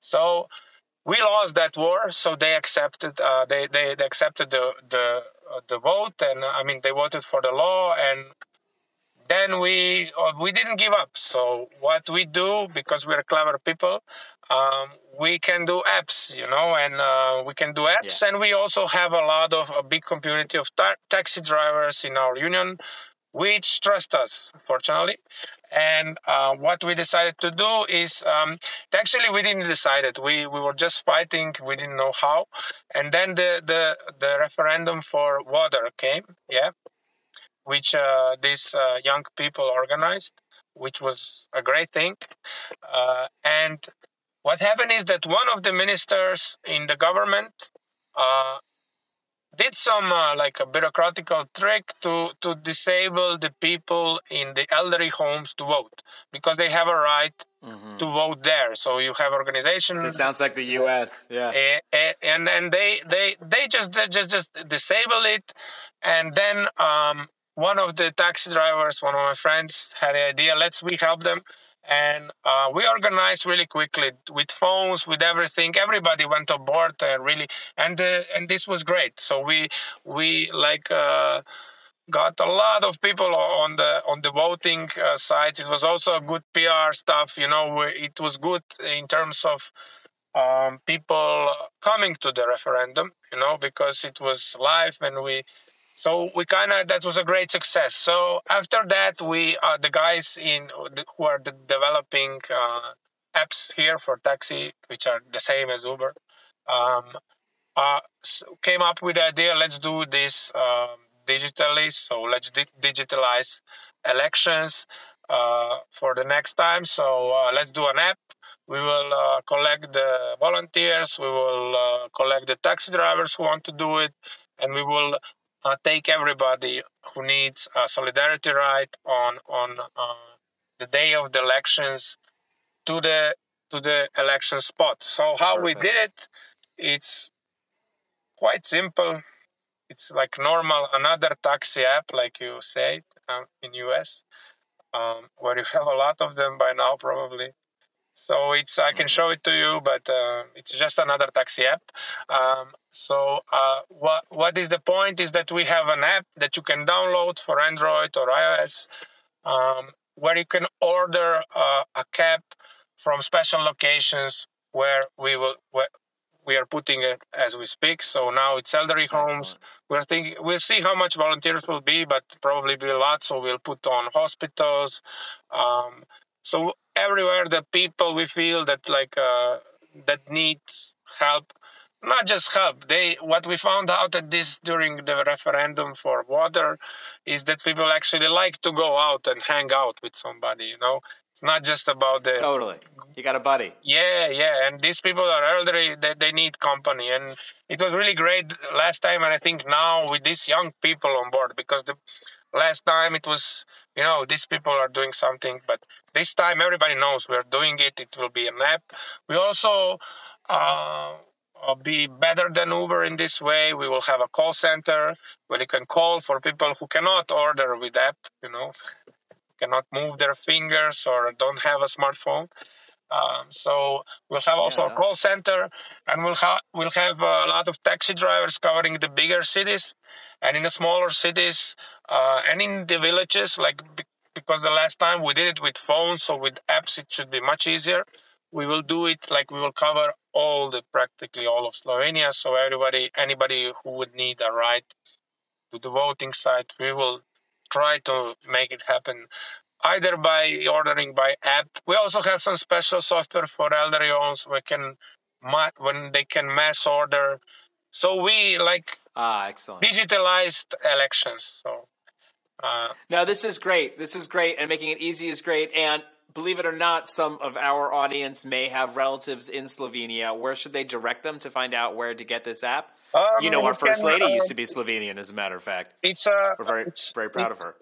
So we lost that war, so they accepted uh, they, they they accepted the the uh, the vote, and I mean they voted for the law, and then we uh, we didn't give up. So what we do because we're clever people, um, we can do apps, you know, and uh, we can do apps, and we also have a lot of a big community of ta- taxi drivers in our union, which trust us, fortunately. And uh, what we decided to do is um, actually we didn't decide it. We we were just fighting. We didn't know how, and then the the the referendum for water came. Yeah, which uh, these uh, young people organized, which was a great thing. Uh, and what happened is that one of the ministers in the government uh, did some uh, like a bureaucratical trick to to disable the people in the elderly homes to vote because they have a right to vote there. So you have organization This sounds like the U.S. Yeah. Eh, eh, and and they they they just they just just disable it and then um one of the taxi drivers one of my friends had the idea let's we help them and uh, we organized really quickly with phones with everything. Everybody went on board uh, really and uh, and this was great. So we we like uh, got a lot of people on the on the voting uh, sites it was also good pr stuff you know it was good in terms of um, people coming to the referendum, you know, because it was live and we, so we kind of that was a great success. So after that, we uh, the guys in who are developing uh, apps here for taxi, which are the same as Uber, um, uh, came up with the idea. Let's do this um, digitally. So let's di- digitalize elections uh, for the next time. So uh, let's do an app. We will uh, collect the volunteers. We will uh, collect the taxi drivers who want to do it, and we will uh, take everybody who needs a solidarity ride on on uh, the day of the elections to the to the election spot. So how we did it, it's quite simple. It's like normal another taxi app, like you said um, in US, um, where you have a lot of them by now probably. So it's I can show it to you, but uh, it's just another taxi app. Um, so uh, what what is the point is that we have an app that you can download for Android or iOS, um, where you can order uh, a cab from special locations where we will where we are putting it as we speak. So now it's elderly homes. We're thinking we'll see how much volunteers will be, but probably be a lot. So we'll put on hospitals. Um, so everywhere the people we feel that like uh, that needs help. Not just help. They what we found out at this during the referendum for water is that people actually like to go out and hang out with somebody you know? It's not just about the Totally. You got a buddy. yeah, yeah, and these people are elderly; they, they need company, and it was really great last time, and I think now with these young people on board because the last time it was, you know, these people are doing something, but this time everybody knows we're doing it. It will be an app. We also uh, uh, be better than Uber in this way. We will have a call center where you can call for people who cannot order with app, you know, cannot move their fingers or don't have a smartphone. Um, so we'll have also a call center, and we'll have we'll have a lot of taxi drivers covering the bigger cities, and in the smaller cities, uh, and in the villages. Like because the last time we did it with phones, so with apps it should be much easier. We will do it like we will cover all the practically all of Slovenia. So everybody, anybody who would need a ride to the voting site, we will try to make it happen either by ordering by app. We also have some special software for elderly homes. We can when they can mass order. So we like Ah, excellent. digitalized elections. So uh, No, this is great. This is great, and making it easy is great. And believe it or not, some of our audience may have relatives in Slovenia. Where should they direct them to find out where to get this app? Um, you know, our first can, lady uh, used to be Slovenian, as a matter of fact. it's a We're very, it's- very proud of her.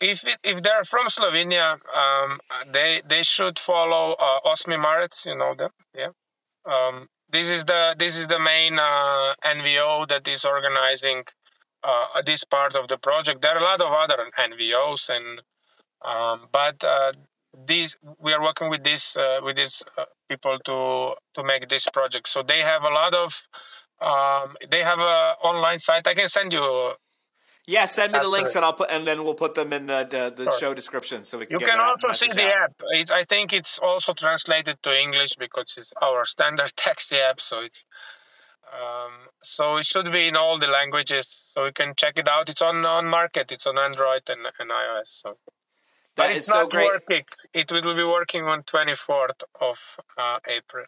If it, if they're from Slovenia, um, they they should follow uh, Osmi Marec. You know them, yeah. Um, this is the this is the main uh, NVO that is organizing uh, this part of the project. There are a lot of other NVOs, and um, but uh, these we are working with this uh, with these uh, people to to make this project. So they have a lot of um, they have a online site. I can send you Yeah, send me the links, and I'll put, and then we'll put them in the the, the show description, so we can. You get can also see the out. app. It, I think it's also translated to English because it's our standard taxi app. So it's um, so it should be in all the languages. So you can check it out. It's on on market. It's on Android and, and iOS. So. But it's is so not great. working. It will be working on 24th of uh, April.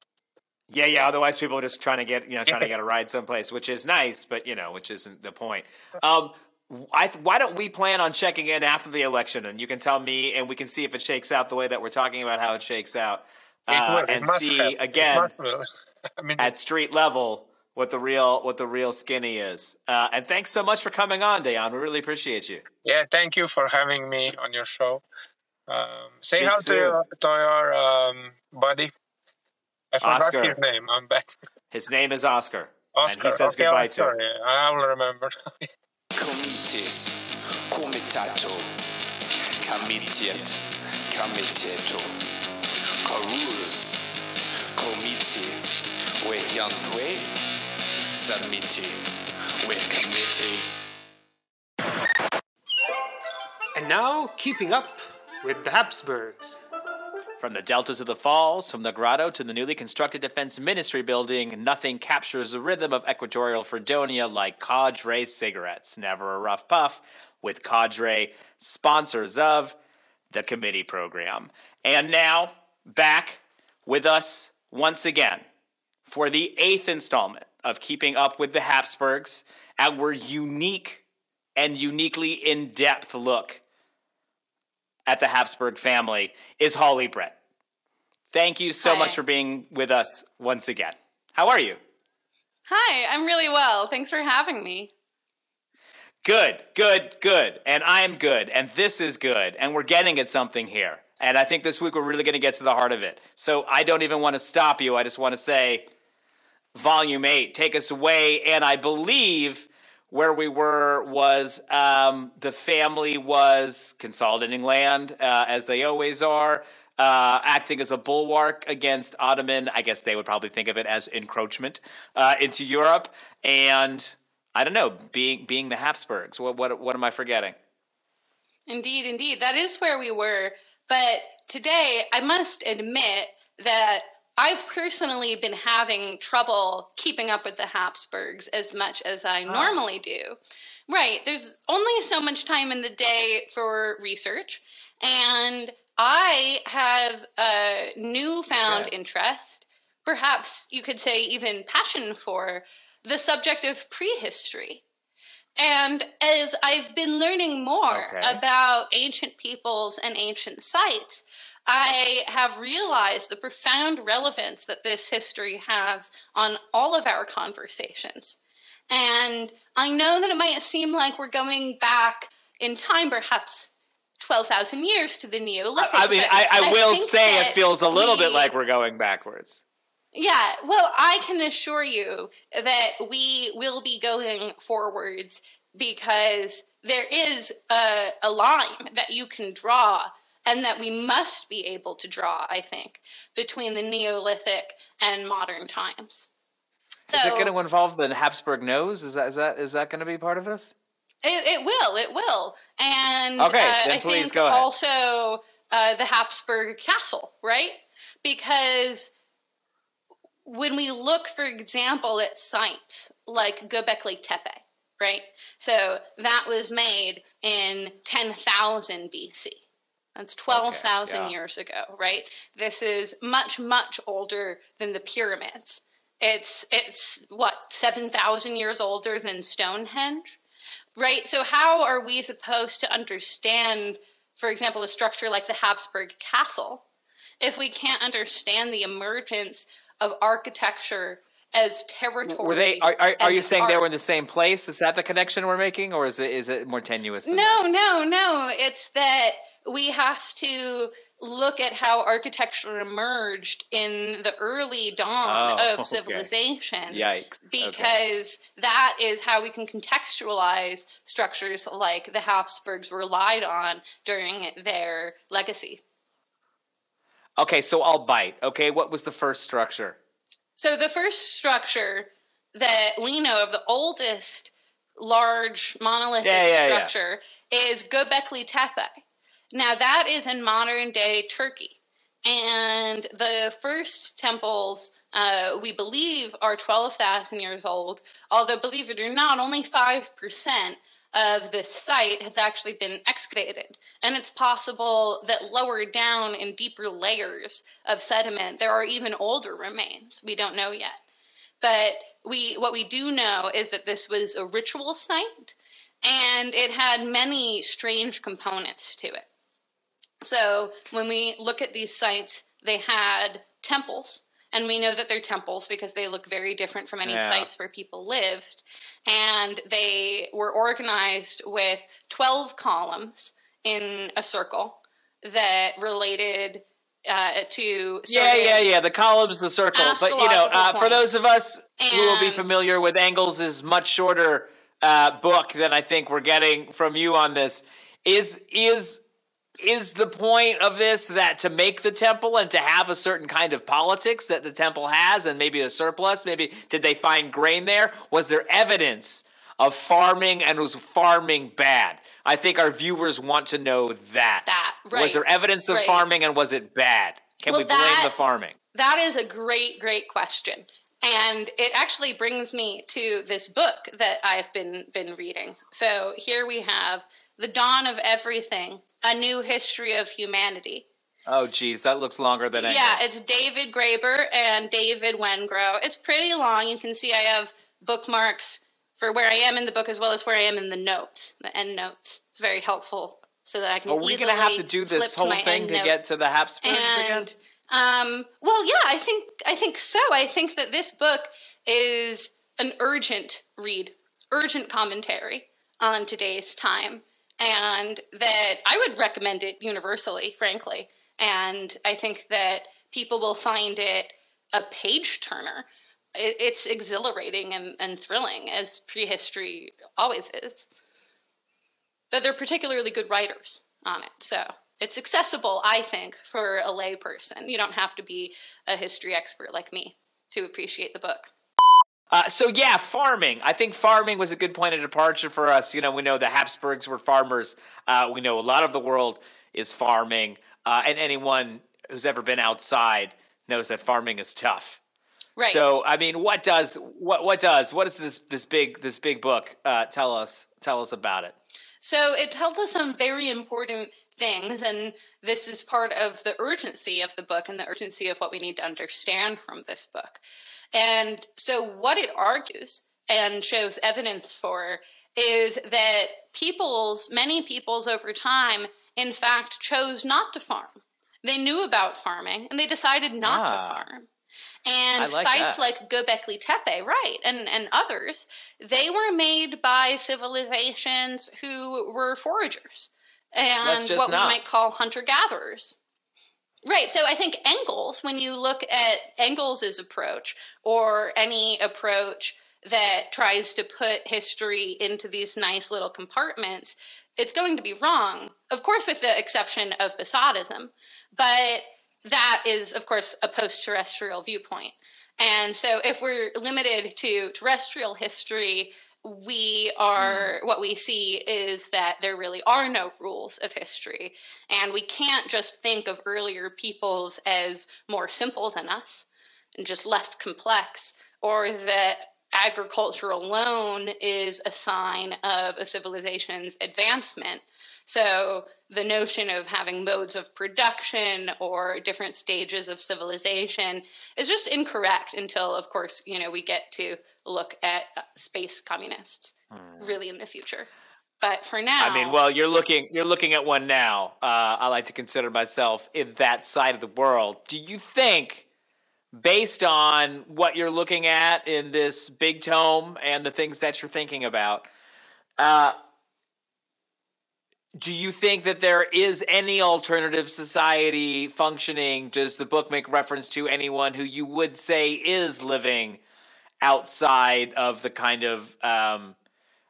Yeah, yeah. Otherwise, people are just trying to get you know trying to get a ride someplace, which is nice, but you know, which isn't the point. Um, I th- why don't we plan on checking in after the election, and you can tell me, and we can see if it shakes out the way that we're talking about how it shakes out, uh. It and see have. Again. I mean, at street level what the real what the real skinny is. Uh, and thanks so much for coming on, Dejan. We really appreciate you. yeah. Thank you for having me on your show. Um, say Speak hi to your, to your um, buddy. I forgot Oscar. his name. I'm back. His name is Oscar, Oscar. and he says okay, goodbye to. yeah, I will remember. Komite, komitato, comitiet, comiteto, karul, komite, we yantwe, submiti, we committee. And now, keeping up with the Habsburgs. From the delta to the falls, from the grotto to the newly constructed defense ministry building, nothing captures the rhythm of equatorial Fredonia like Cadre cigarettes. Never a rough puff with Cadre, sponsors of the committee program. And now, back with us once again for the eighth installment of Keeping Up with the Habsburgs, our unique and uniquely in depth look at the Habsburg family is Hawley Brett. Thank you so Hi. much for being with us once again. How are you? Hi, I'm really well. Thanks for having me. Good, good, good. And I'm good. And this is good. And we're getting at something here. And I think this week we're really going to get to the heart of it. So I don't even want to stop you. I just want to say, Volume 8, take us away. And I believe where we were was um, the family was consolidating land, uh, as they always are. Uh, acting as a bulwark against Ottoman, I guess they would probably think of it as encroachment uh, into Europe, and I don't know, being being the Habsburgs. What what what am I forgetting? Indeed, indeed. That is where we were. But today, I must admit that I've personally been having trouble keeping up with the Habsburgs as much as I ah. normally do. Right. There's only so much time in the day for research. And I have a newfound Okay. interest, perhaps you could say even passion for the subject of prehistory. And as I've been learning more Okay. about ancient peoples and ancient sites, I have realized the profound relevance that this history has on all of our conversations. And I know that it might seem like we're going back in time, perhaps 12,000 years to the Neolithic. I mean, but I, I will say it feels a little bit like we're going backwards. yeah, well, I can assure you that we will be going forwards because there is a, a line that you can draw and that we must be able to draw, I think, between the Neolithic and modern times. Is it going to involve the Habsburg nose? Is that is that is that going to be part of this? It, it will. It will. And Okay, uh, I think also uh, the Habsburg Castle, right? Because when we look, for example, at sites like Göbekli Tepe, right? So that was made in 10,000 BC. That's 12,000 yeah. years ago, right? This is much, much older than the pyramids. It's, it's what, 7,000 years older than Stonehenge? Right? So, how are we supposed to understand, for example, a structure like the Habsburg Castle if we can't understand the emergence of architecture as territory? Were they? Are, are, are you saying they were in the same place? Is that the connection we're making, or is it is it more tenuous? No, no, no. It's that we have to look at how architecture emerged in the early dawn Oh, of okay. civilization. Yikes. Okay. Because that is how we can contextualize structures like the Habsburgs relied on during their legacy. Okay, so I'll bite. Okay, what was the first structure? So the first structure that we know of, the oldest large monolithic Yeah, yeah, yeah. structure, is Göbekli Tepe. Now that is in modern day Turkey, and the first temples uh, we believe are twelve thousand years old. Although, believe it or not, only five percent of this site has actually been excavated. And it's possible that lower down in deeper layers of sediment, there are even older remains. We don't know yet. But we, what we do know is that this was a ritual site and it had many strange components to it. So when we look at these sites, they had temples, and we know that they're temples because they look very different from any Yeah. sites where people lived. And they were organized with 12 columns in a circle that related uh, to. Yeah, yeah, yeah. The columns, the circle. But you know, uh, for those of us who will be familiar with Engels' much shorter uh, book than I think we're getting from you on this, is is is the point of this that to make the temple and to have a certain kind of politics that the temple has and maybe a surplus maybe did they find grain there was there evidence of farming and was farming bad i think our viewers want to know that That, right, was there evidence of right. farming and was it bad can Well, we blame that- the farming That is a great, great question. And it actually brings me to this book that I've been been reading. So here we have The Dawn of Everything, A New History of Humanity. oh geez that looks longer than Yeah, it's David Graeber and David Wengrow. It's pretty long. You can see I have bookmarks for where I am in the book as well as where I am in the notes, the end notes. It's very helpful so that I can are we gonna have to do this whole thing to get to the habsburgs again and um, well, yeah, I think I think so. I think that this book is an urgent read, urgent commentary on today's time, and that I would recommend it universally, frankly. And I think that people will find it a page turner. It's exhilarating and, and thrilling, as prehistory always is. But they're particularly good writers on it, so it's accessible, I think, for a layperson. You don't have to be a history expert like me to appreciate the book. Uh, so yeah, farming. I think farming was a good point of departure for us. You know, we know the Habsburgs were farmers. Uh, we know a lot of the world is farming, uh, and anyone who's ever been outside knows that farming is tough. Right. So I mean, what does what what does what does this this big this big book uh, tell us tell us about it? So it tells us some very important things, and this is part of the urgency of the book and the urgency of what we need to understand from this book. And so, what it argues and shows evidence for is that peoples, many peoples over time, in fact, chose not to farm. They knew about farming and they decided not Ah. to farm. And like sites that. like Göbekli Tepe, right, and, and others, they were made by civilizations who were foragers and what not. we might call hunter gatherers. Right. So I think Engels, when you look at Engels's approach or any approach that tries to put history into these nice little compartments, it's going to be wrong. Of course, with the exception of Posadism, but that is, of course, a post-terrestrial viewpoint. And so, if we're limited to terrestrial history, we are mm. what we see is that there really are no rules of history. And we can't just think of earlier peoples as more simple than us and just less complex or that agriculture alone is a sign of a civilization's advancement. So the notion of having modes of production or different stages of civilization is just incorrect until, of course, you know, we get to look at uh, space communists really in the future. But for now, I mean, well, you're looking you're looking at one now. Uh, I like to consider myself in that side of the world. Do you think, based on what you're looking at in this big tome and the things that you're thinking about, uh, do you think that there is any alternative society functioning? Does the book make reference to anyone who you would say is living outside of the kind of um,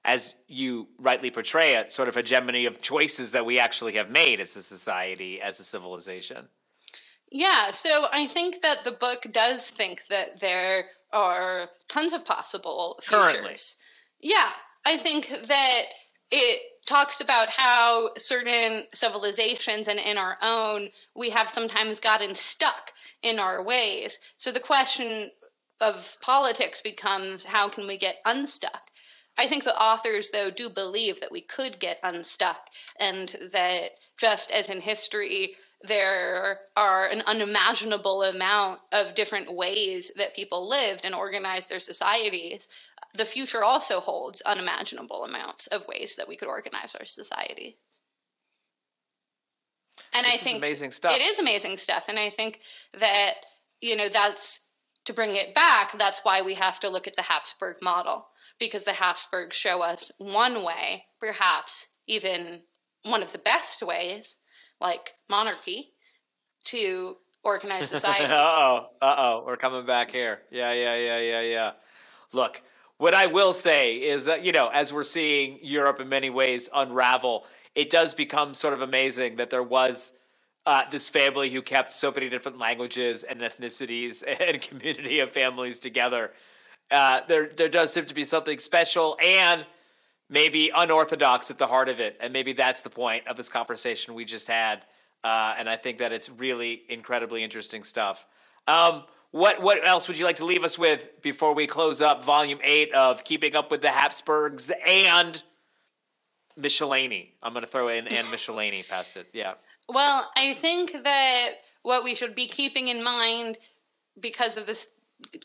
as you rightly portray it, sort of hegemony of choices that we actually have made as a society, as a civilization. Yeah, so I think that the book does think that there are tons of possible futures. Currently. Yeah, I think that it talks about how certain civilizations and in our own, we have sometimes gotten stuck in our ways. So the question of politics becomes how can we get unstuck? I think the authors, though, do believe that we could get unstuck and that just as in history, there are an unimaginable amount of different ways that people lived and organized their societies. The future also holds unimaginable amounts of ways that we could organize our society. And This I is think amazing stuff. It is amazing stuff. And I think that, you know, that's to bring it back, that's why we have to look at the Habsburg model because the Habsburgs show us one way, perhaps even one of the best ways, like monarchy, to organize society. uh oh, uh oh, we're coming back here. Yeah, yeah, yeah, yeah, yeah. Look, what I will say is that, you know, as we're seeing Europe in many ways unravel, it does become sort of amazing that there was uh, this family who kept so many different languages and ethnicities and community of families together. Uh, there, there does seem to be something special and maybe unorthodox at the heart of it, and maybe that's the point of this conversation we just had. Uh, and I think that it's really incredibly interesting stuff. Um, what what else would you like to leave us with before we close up Volume Eight of Keeping Up with the Habsburgs and Michelini? I'm going to throw in and Michelini past it. Yeah. Well, I think that what we should be keeping in mind because of this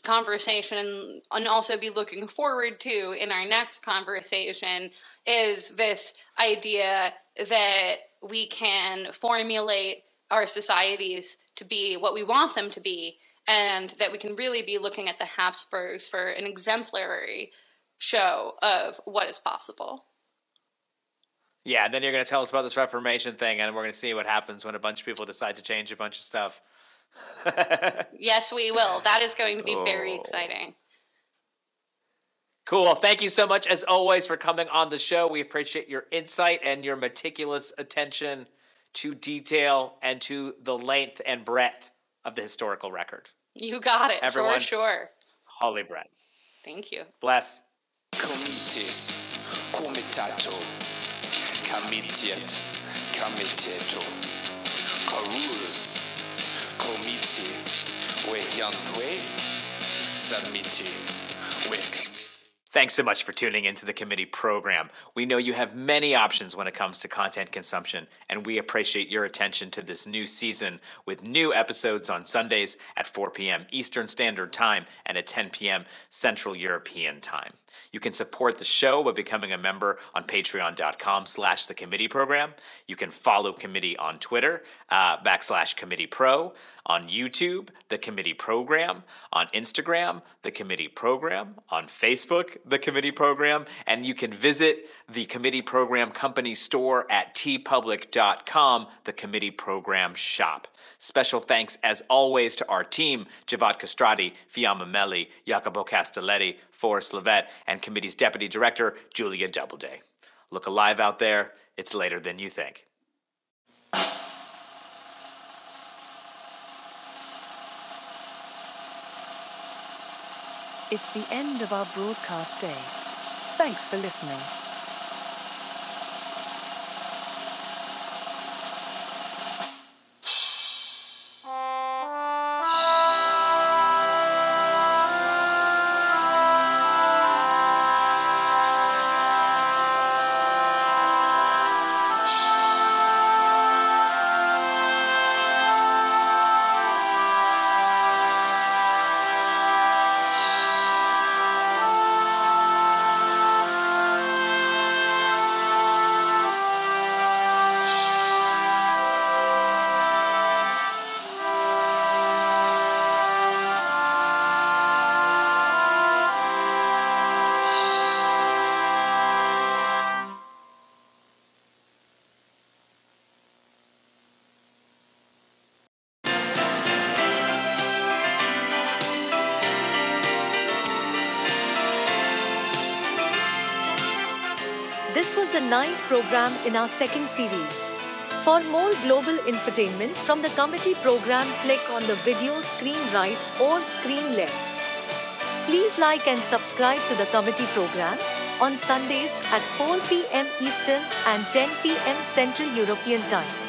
conversation and also be looking forward to in our next conversation is this idea that we can formulate our societies to be what we want them to be and that we can really be looking at the Habsburgs for an exemplary show of what is possible. Yeah, and then you're going to tell us about this Reformation thing, and we're going to see what happens when a bunch of people decide to change a bunch of stuff. Yes, we will. That is going to be very Oh. exciting. Cool. Thank you so much, as always, for coming on the show. We appreciate your insight and your meticulous attention to detail and to the length and breadth of the historical record. You got it Everyone. for sure. Holy bread. Thank you. Bless. Komite, komitato, kamitiet, karul. Thanks so much for tuning into the committee program. We know you have many options when it comes to content consumption, and we appreciate your attention to this new season with new episodes on Sundays at 4 p.m. Eastern Standard Time and at 10 p.m. Central European Time. You can support the show by becoming a member on patreon.com slash the committee program. You can follow committee on Twitter, uh, backslash committee pro, on YouTube, the committee program, on Instagram, the committee program, on Facebook, the committee program, and you can visit the committee program company store at teepublic.com, the committee program shop. Special thanks, as always, to our team Xhevat Kastrati, Fiamma Meli, Jacopo Castelletti, Forrest Lovette, and committee's deputy director, Julia Doubleday. Look alive out there, it's later than you think. It's the end of our broadcast day. Thanks for listening. Program in our second series. For more global infotainment from the committee program, click on the video screen right or screen left. Please like and subscribe to the committee program on Sundays at 4 p.m. Eastern and 10 p.m. Central European Time.